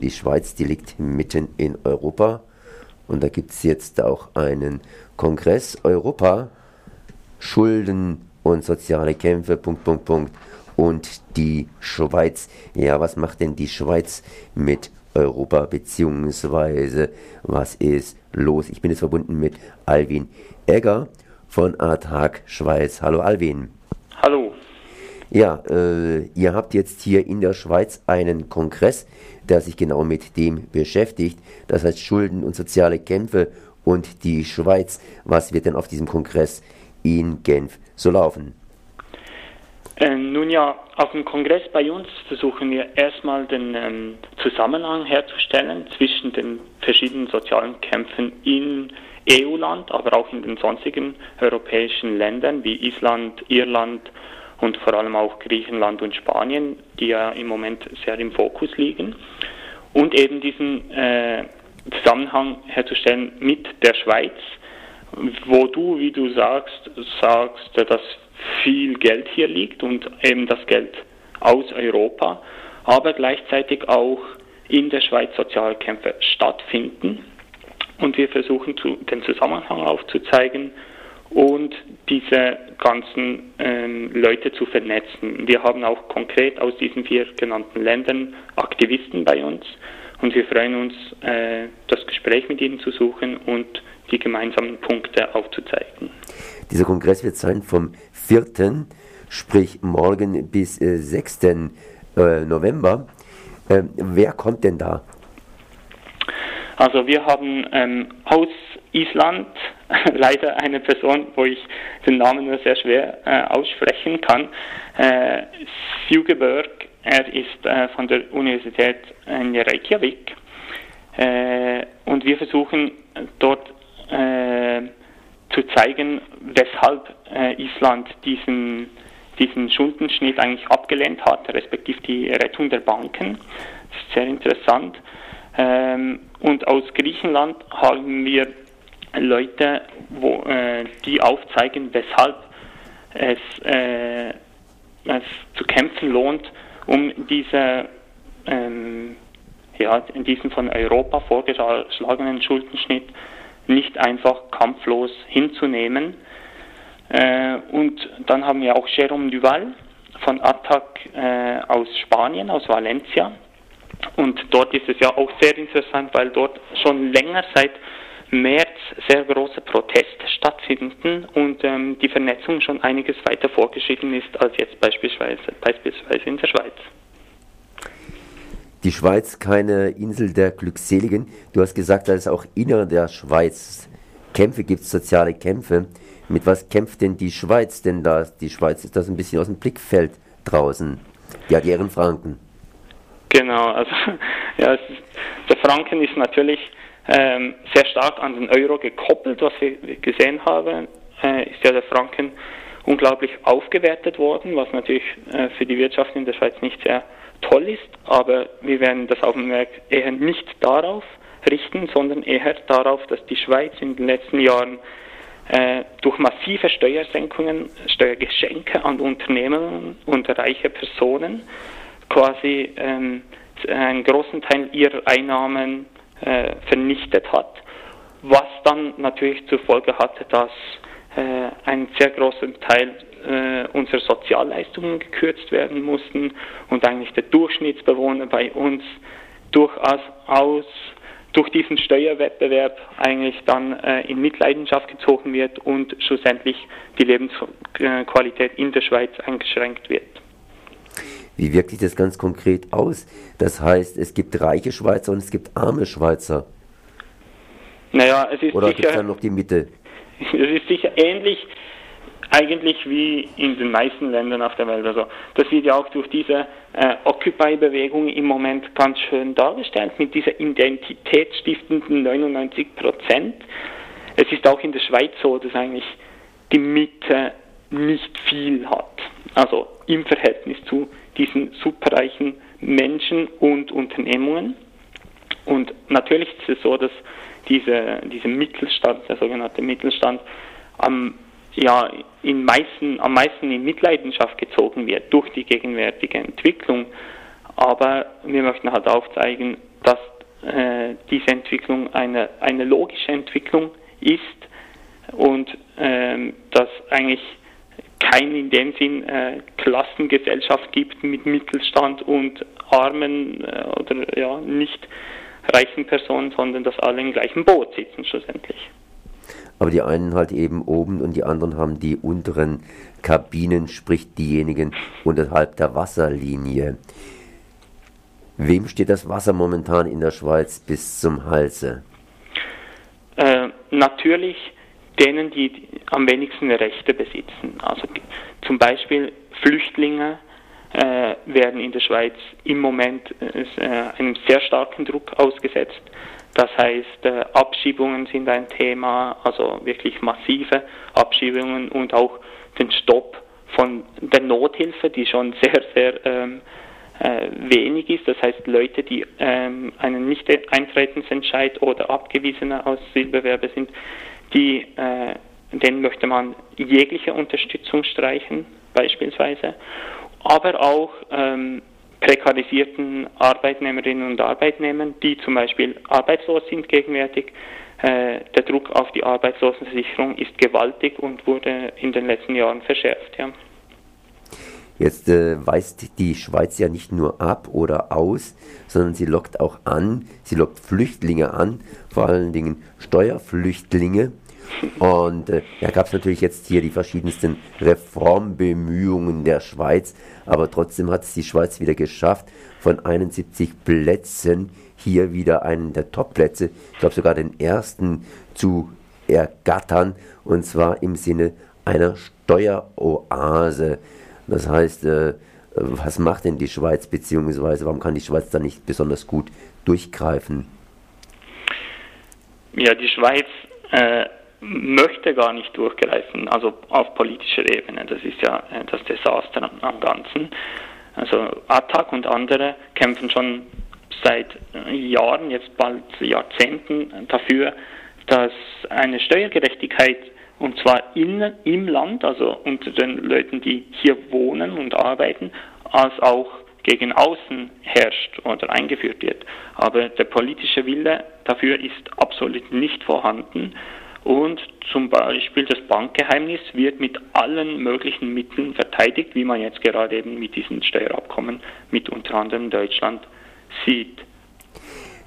die Schweiz, die liegt mitten in Europa. Und da gibt es jetzt auch einen Kongress Europa, Schulden und soziale Kämpfe, Punkt, Punkt, Punkt. Und die Schweiz. Ja, was macht denn die Schweiz mit Europa, beziehungsweise was ist los? Ich bin jetzt verbunden mit Alvin Egger von ATAG Schweiz. Hallo Alvin. Ja, äh, ihr habt jetzt hier in der Schweiz einen Kongress, der sich genau mit dem beschäftigt. Das heißt Schulden und soziale Kämpfe und die Schweiz. Was wird denn auf diesem Kongress in Genf so laufen? Äh, nun ja, auf dem Kongress bei uns versuchen wir erstmal den ähm, Zusammenhang herzustellen zwischen den verschiedenen sozialen Kämpfen in EU-Land, aber auch in den sonstigen europäischen Ländern wie Island, Irland und vor allem auch Griechenland und Spanien, die ja im Moment sehr im Fokus liegen. Und eben diesen äh, Zusammenhang herzustellen mit der Schweiz, wo du, wie du sagst, sagst, dass viel Geld hier liegt und eben das Geld aus Europa, aber gleichzeitig auch in der Schweiz Sozialkämpfe stattfinden. Und wir versuchen zu, den Zusammenhang aufzuzeigen und diese ganzen ähm, Leute zu vernetzen. Wir haben auch konkret aus diesen vier genannten Ländern Aktivisten bei uns und wir freuen uns, äh, das Gespräch mit ihnen zu suchen und die gemeinsamen Punkte aufzuzeigen. Dieser Kongress wird sein vom 4., sprich morgen bis äh, 6. Äh, November. Ähm, wer kommt denn da? Also wir haben ähm, aus Island leider eine Person, wo ich den Namen nur sehr schwer äh, aussprechen kann, äh, Sjugeberg. Er ist äh, von der Universität in Reykjavik äh, und wir versuchen dort äh, zu zeigen, weshalb äh, Island diesen, diesen Schuldenschnitt eigentlich abgelehnt hat, respektive die Rettung der Banken. Das ist sehr interessant. Ähm, und aus Griechenland haben wir Leute, wo, äh, die aufzeigen, weshalb es, äh, es zu kämpfen lohnt, um diese, ähm, ja, diesen von Europa vorgeschlagenen Schuldenschnitt nicht einfach kampflos hinzunehmen. Äh, und dann haben wir auch Jérôme Duval von Attac äh, aus Spanien, aus Valencia. Und dort ist es ja auch sehr interessant, weil dort schon länger seit März sehr große Proteste stattfinden und ähm, die Vernetzung schon einiges weiter vorgeschritten ist als jetzt beispielsweise, beispielsweise in der Schweiz die Schweiz keine Insel der Glückseligen. Du hast gesagt, dass es auch innerhalb der Schweiz Kämpfe gibt, soziale Kämpfe. Mit was kämpft denn die Schweiz? Denn da die Schweiz ist das ein bisschen aus dem Blickfeld draußen. Ja, die Franken. Genau, also ja, ist, der Franken ist natürlich ähm, sehr stark an den Euro gekoppelt. Was wir gesehen haben, äh, ist ja der Franken unglaublich aufgewertet worden, was natürlich äh, für die Wirtschaft in der Schweiz nicht sehr toll ist, aber wir werden das Augenmerk eher nicht darauf richten, sondern eher darauf, dass die Schweiz in den letzten Jahren äh, durch massive Steuersenkungen, Steuergeschenke an Unternehmen und reiche Personen quasi ähm, einen großen Teil ihrer Einnahmen äh, vernichtet hat, was dann natürlich zur Folge hatte, dass äh, ein sehr großer Teil äh, unsere Sozialleistungen gekürzt werden mussten und eigentlich der Durchschnittsbewohner bei uns durchaus aus, durch diesen Steuerwettbewerb eigentlich dann äh, in Mitleidenschaft gezogen wird und schlussendlich die Lebensqualität in der Schweiz eingeschränkt wird. Wie wirkt sich das ganz konkret aus? Das heißt, es gibt reiche Schweizer und es gibt arme Schweizer. Naja, es ist Oder gibt es dann noch die Mitte? Es ist sicher ähnlich eigentlich wie in den meisten Ländern auf der Welt. Also das wird ja auch durch diese äh, Occupy-Bewegung im Moment ganz schön dargestellt mit dieser identitätsstiftenden 99 Prozent. Es ist auch in der Schweiz so, dass eigentlich die Mitte nicht viel hat. Also im Verhältnis zu diesen superreichen Menschen und Unternehmungen. Und natürlich ist es so, dass diese, dieser Mittelstand, der sogenannte Mittelstand, am ja in meisten, am meisten in Mitleidenschaft gezogen wird durch die gegenwärtige Entwicklung. Aber wir möchten halt aufzeigen, dass äh, diese Entwicklung eine, eine logische Entwicklung ist und ähm, dass eigentlich kein in dem Sinn äh, Klassengesellschaft gibt mit Mittelstand und armen äh, oder ja nicht reichen Personen, sondern dass alle im gleichen Boot sitzen schlussendlich. Aber die einen halt eben oben und die anderen haben die unteren Kabinen, sprich diejenigen unterhalb der Wasserlinie. Wem steht das Wasser momentan in der Schweiz bis zum Halse? Äh, natürlich denen, die am wenigsten Rechte besitzen. Also zum Beispiel Flüchtlinge äh, werden in der Schweiz im Moment äh, einem sehr starken Druck ausgesetzt. Das heißt, äh, Abschiebungen sind ein Thema, also wirklich massive Abschiebungen und auch den Stopp von der Nothilfe, die schon sehr, sehr ähm, äh, wenig ist. Das heißt, Leute, die ähm, einen Nicht-Eintretensentscheid oder abgewiesene Asylbewerber sind, die, äh, denen möchte man jegliche Unterstützung streichen, beispielsweise. Aber auch ähm, prekarisierten Arbeitnehmerinnen und Arbeitnehmern, die zum Beispiel arbeitslos sind gegenwärtig. Äh, der Druck auf die Arbeitslosenversicherung ist gewaltig und wurde in den letzten Jahren verschärft. Ja. Jetzt äh, weist die Schweiz ja nicht nur ab oder aus, sondern sie lockt auch an, sie lockt Flüchtlinge an, vor allen Dingen Steuerflüchtlinge. Und äh, da gab es natürlich jetzt hier die verschiedensten Reformbemühungen der Schweiz, aber trotzdem hat es die Schweiz wieder geschafft, von 71 Plätzen hier wieder einen der Top-Plätze, ich glaube sogar den ersten zu ergattern, und zwar im Sinne einer Steueroase. Das heißt, äh, was macht denn die Schweiz, beziehungsweise warum kann die Schweiz da nicht besonders gut durchgreifen? Ja, die Schweiz äh, möchte gar nicht durchgreifen, also auf politischer Ebene. Das ist ja äh, das Desaster am, Ganzen. Also Attac und andere kämpfen schon seit äh, Jahren, jetzt bald Jahrzehnten dafür, dass eine Steuergerechtigkeit und zwar in, im Land, also unter den Leuten, die hier wohnen und arbeiten, als auch gegen außen herrscht oder eingeführt wird. Aber der politische Wille dafür ist absolut nicht vorhanden und zum Beispiel das Bankgeheimnis wird mit allen möglichen Mitteln verteidigt, wie man jetzt gerade eben mit diesen Steuerabkommen mit unter anderem Deutschland sieht.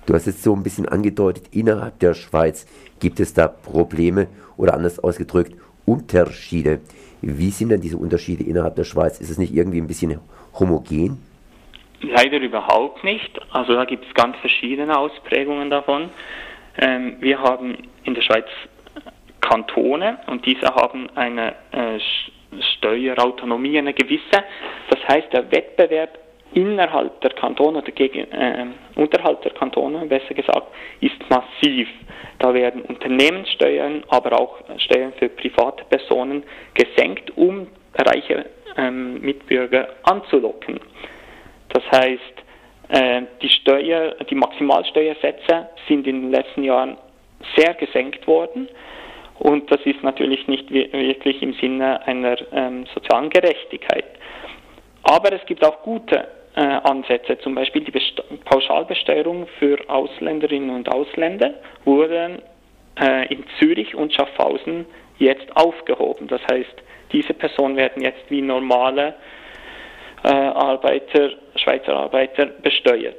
Du hast jetzt so ein bisschen angedeutet, innerhalb der Schweiz gibt es da Probleme oder anders ausgedrückt Unterschiede. Wie sind denn diese Unterschiede innerhalb der Schweiz? Ist es nicht irgendwie ein bisschen homogen? Leider überhaupt nicht. Also da gibt es ganz verschiedene Ausprägungen davon. Ähm, wir haben in der Schweiz Kantone und diese haben eine äh, Steuerautonomie, eine gewisse. Das heißt, der Wettbewerb innerhalb der Kantone oder gegen, äh, unterhalb der Kantone, besser gesagt, ist massiv. Da werden Unternehmenssteuern, aber auch Steuern für private Personen gesenkt, um reiche ähm, Mitbürger anzulocken. Das heißt, äh, die, Steuer, die Maximalsteuersätze sind in den letzten Jahren sehr gesenkt worden. Und das ist natürlich nicht wirklich im Sinne einer ähm, sozialen Gerechtigkeit. Aber es gibt auch gute äh, Ansätze, zum Beispiel die Best Pauschalbesteuerung für Ausländerinnen und Ausländer wurde äh, in Zürich und Schaffhausen jetzt aufgehoben. Das heißt, diese Personen werden jetzt wie normale äh, Arbeiter, Schweizer Arbeiter besteuert.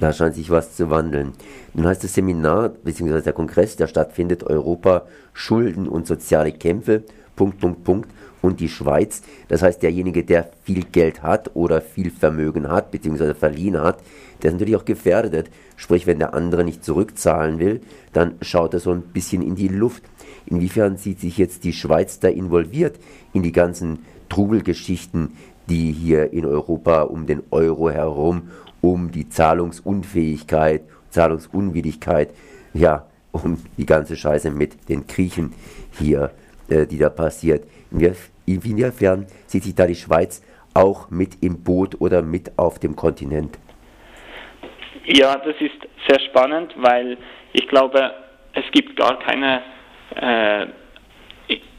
Da scheint sich was zu wandeln. Nun heißt das Seminar bzw. der Kongress, der stattfindet, Europa, Schulden und soziale Kämpfe, Punkt, Punkt, Punkt, und die Schweiz. Das heißt, derjenige, der viel Geld hat oder viel Vermögen hat bzw. verliehen hat, der ist natürlich auch gefährdet. Sprich, wenn der andere nicht zurückzahlen will, dann schaut er so ein bisschen in die Luft. Inwiefern sieht sich jetzt die Schweiz da involviert in die ganzen Trubelgeschichten, die hier in Europa um den Euro herum, um die Zahlungsunfähigkeit, Zahlungsunwilligkeit, ja, um die ganze Scheiße mit den Griechen hier, äh, die da passiert. Inwiefern sieht sich da die Schweiz auch mit im Boot oder mit auf dem Kontinent? Ja, das ist sehr spannend, weil ich glaube, es gibt gar keine, äh,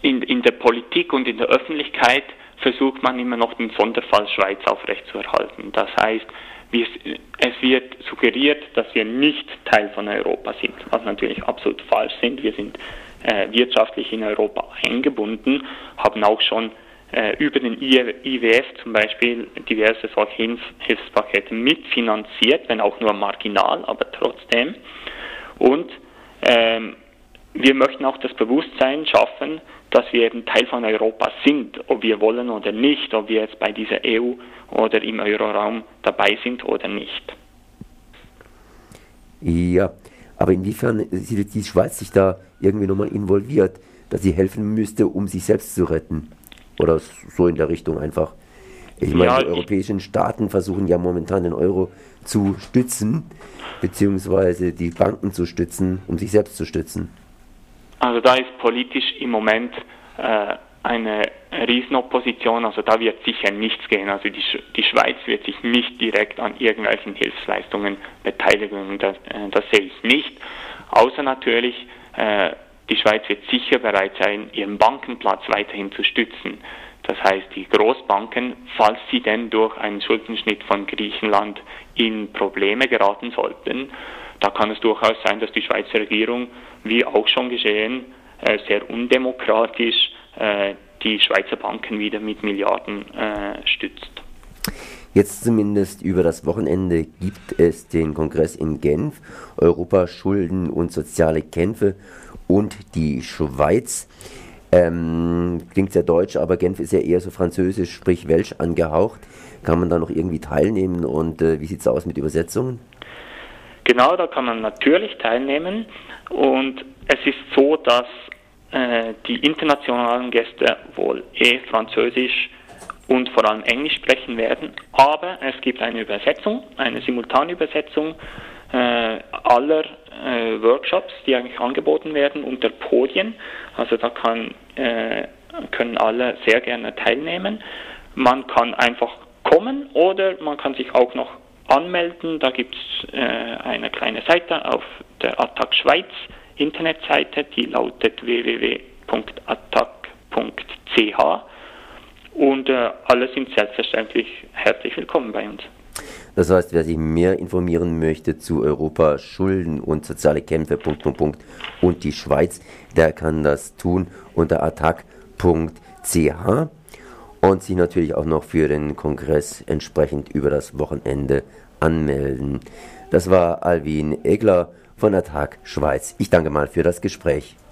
in, in der Politik und in der Öffentlichkeit versucht man immer noch den Sonderfall Schweiz aufrechtzuerhalten. Das heißt, es wird suggeriert, dass wir nicht Teil von Europa sind, was natürlich absolut falsch sind. Wir sind äh, wirtschaftlich in Europa eingebunden, haben auch schon äh, über den IWF zum Beispiel diverse Hilf Hilfspakete mitfinanziert, wenn auch nur marginal, aber trotzdem. Und ähm, wir möchten auch das Bewusstsein schaffen, dass wir eben Teil von Europa sind, ob wir wollen oder nicht, ob wir jetzt bei dieser EU oder im Euroraum dabei sind oder nicht. Ja, aber inwiefern ist die Schweiz sich da irgendwie nochmal involviert, dass sie helfen müsste, um sich selbst zu retten? Oder so in der Richtung einfach. Ich meine, ja, die europäischen Staaten versuchen ja momentan den Euro zu stützen, beziehungsweise die Banken zu stützen, um sich selbst zu stützen. Also da ist politisch im Moment äh, eine Riesenopposition, also da wird sicher nichts gehen. Also die, Sch die Schweiz wird sich nicht direkt an irgendwelchen Hilfsleistungen beteiligen, das, äh, das sehe ich nicht. Außer natürlich, äh, die Schweiz wird sicher bereit sein, ihren Bankenplatz weiterhin zu stützen. Das heißt, die Großbanken, falls sie denn durch einen Schuldenschnitt von Griechenland in Probleme geraten sollten, da kann es durchaus sein, dass die Schweizer Regierung, wie auch schon geschehen, äh, sehr undemokratisch äh, die Schweizer Banken wieder mit Milliarden äh, stützt. Jetzt zumindest über das Wochenende gibt es den Kongress in Genf, Europa, Schulden und soziale Kämpfe und die Schweiz. Ähm, klingt sehr deutsch, aber Genf ist ja eher so französisch, sprich Welsch angehaucht. Kann man da noch irgendwie teilnehmen und äh, wie sieht es aus mit Übersetzungen? Genau, da kann man natürlich teilnehmen und es ist so, dass äh, die internationalen Gäste wohl eh Französisch und vor allem Englisch sprechen werden, aber es gibt eine Übersetzung, eine Simultanübersetzung äh, aller äh, Workshops, die eigentlich angeboten werden unter Podien. Also da kann, äh, können alle sehr gerne teilnehmen. Man kann einfach kommen oder man kann sich auch noch anmelden. Da gibt es äh, eine kleine Seite auf der Attac Schweiz Internetseite, die lautet www.attac.ch und äh, alle sind selbstverständlich herzlich willkommen bei uns. Das heißt, wer sich mehr informieren möchte zu Europa, Schulden und soziale Kämpfe Punkt, Punkt, Punkt, und die Schweiz, der kann das tun unter attac.ch und sich natürlich auch noch für den Kongress entsprechend über das Wochenende anmelden. Das war Alvin Egler von Attac Schweiz. Ich danke mal für das Gespräch.